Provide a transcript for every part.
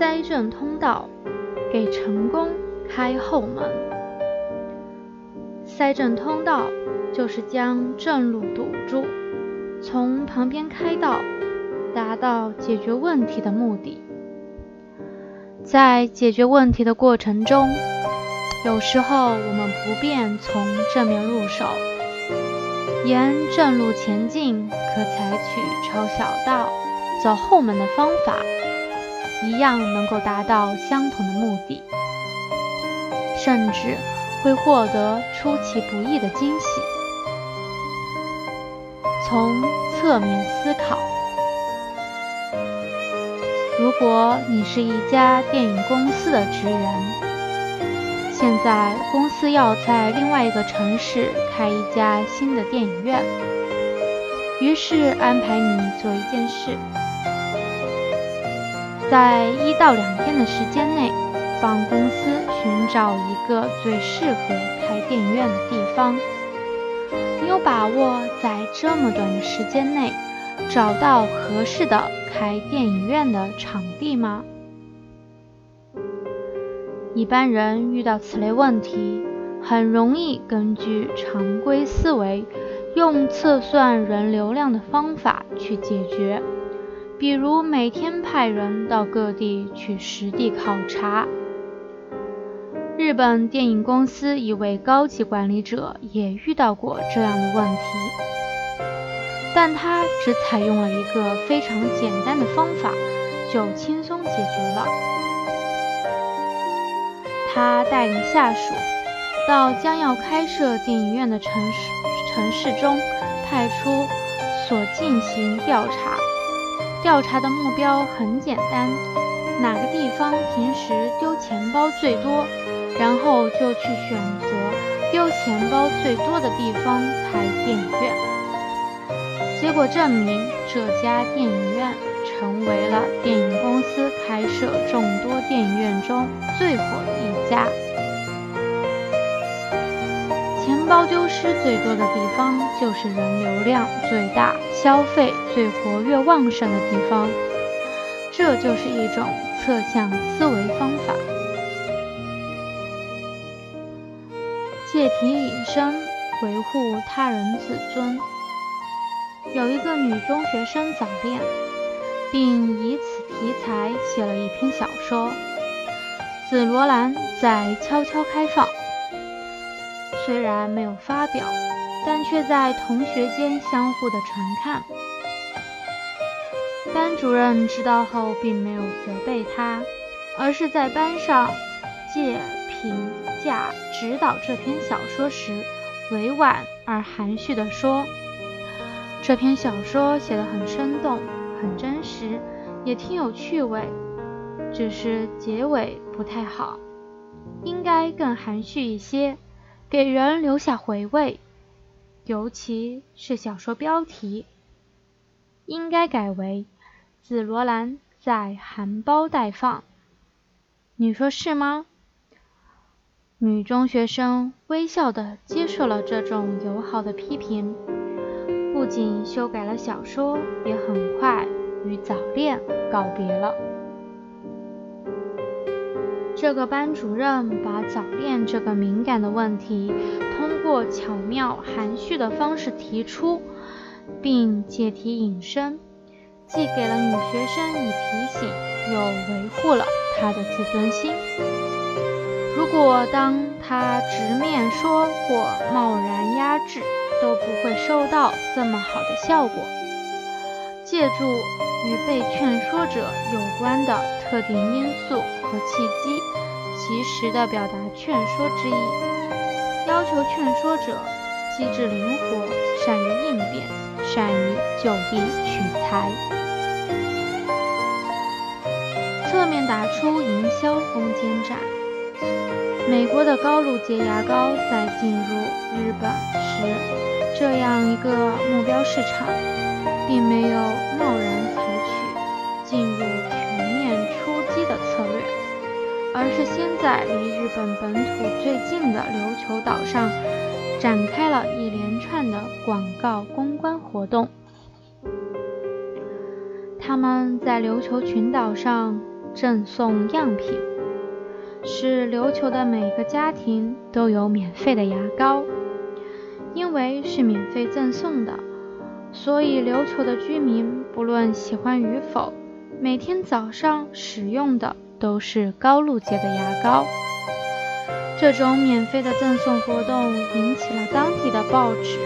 塞正通道，给成功开后门。塞正通道就是将正路堵住，从旁边开道，达到解决问题的目的。在解决问题的过程中，有时候我们不便从正面入手，沿正路前进，可采取抄小道、走后门的方法，一样能够达到相同的目的，甚至会获得出其不意的惊喜。从侧面思考。如果你是一家电影公司的职员，现在公司要在另外一个城市开一家新的电影院，于是安排你做一件事，在一到两天的时间内，帮公司寻找一个最适合开电影院的地方。你有把握在这么短的时间内找到合适的？开电影院的场地吗？一般人遇到此类问题，很容易根据常规思维，用测算人流量的方法去解决。比如每天派人到各地去实地考察。日本电影公司一位高级管理者也遇到过这样的问题。但他只采用了一个非常简单的方法，就轻松解决了。他带领下属到将要开设电影院的城市城市中派出所进行调查。调查的目标很简单：哪个地方平时丢钱包最多，然后就去选择丢钱包最多的地方开电影院。结果证明，这家电影院成为了电影公司开设众多电影院中最火的一家。钱包丢失最多的地方，就是人流量最大、消费最活跃旺盛的地方。这就是一种侧向思维方法。借题引申，维护他人自尊。有一个女中学生早恋，并以此题材写了一篇小说《紫罗兰在悄悄开放》。虽然没有发表，但却在同学间相互的传看。班主任知道后，并没有责备他，而是在班上借评价指导这篇小说时，委婉而含蓄地说。这篇小说写得很生动，很真实，也挺有趣味，只是结尾不太好，应该更含蓄一些，给人留下回味。尤其是小说标题，应该改为《紫罗兰在含苞待放》。你说是吗？女中学生微笑地接受了这种友好的批评。不仅修改了小说，也很快与早恋告别了。这个班主任把早恋这个敏感的问题，通过巧妙含蓄的方式提出，并借题引申，既给了女学生以提醒，又维护了她的自尊心。如果当他直面说或贸然压制，都不会收到这么好的效果。借助与被劝说者有关的特定因素和契机，及时的表达劝说之意，要求劝说者机智灵活，善于应变，善于就地取材，侧面打出营销攻坚战。美国的高露洁牙膏在进入日本时。这样一个目标市场，并没有贸然采取进入全面出击的策略，而是先在离日本本土最近的琉球岛上展开了一连串的广告公关活动。他们在琉球群岛上赠送样品，使琉球的每个家庭都有免费的牙膏。因为是免费赠送的，所以琉球的居民不论喜欢与否，每天早上使用的都是高露洁的牙膏。这种免费的赠送活动引起了当地的报纸、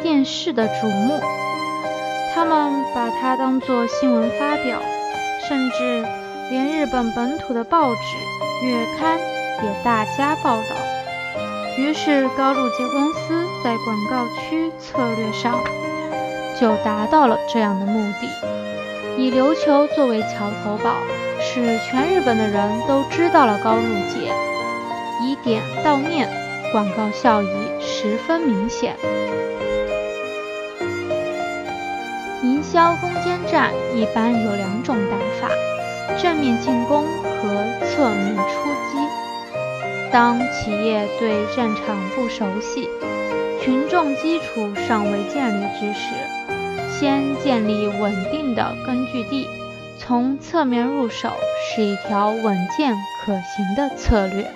电视的瞩目，他们把它当作新闻发表，甚至连日本本土的报纸、月刊也大加报道。于是高露洁公司在广告区策略上就达到了这样的目的，以琉球作为桥头堡，使全日本的人都知道了高露洁。以点到面，广告效益十分明显。营销攻坚战一般有两种打法：正面进攻和侧面出。当企业对战场不熟悉，群众基础尚未建立之时，先建立稳定的根据地，从侧面入手是一条稳健可行的策略。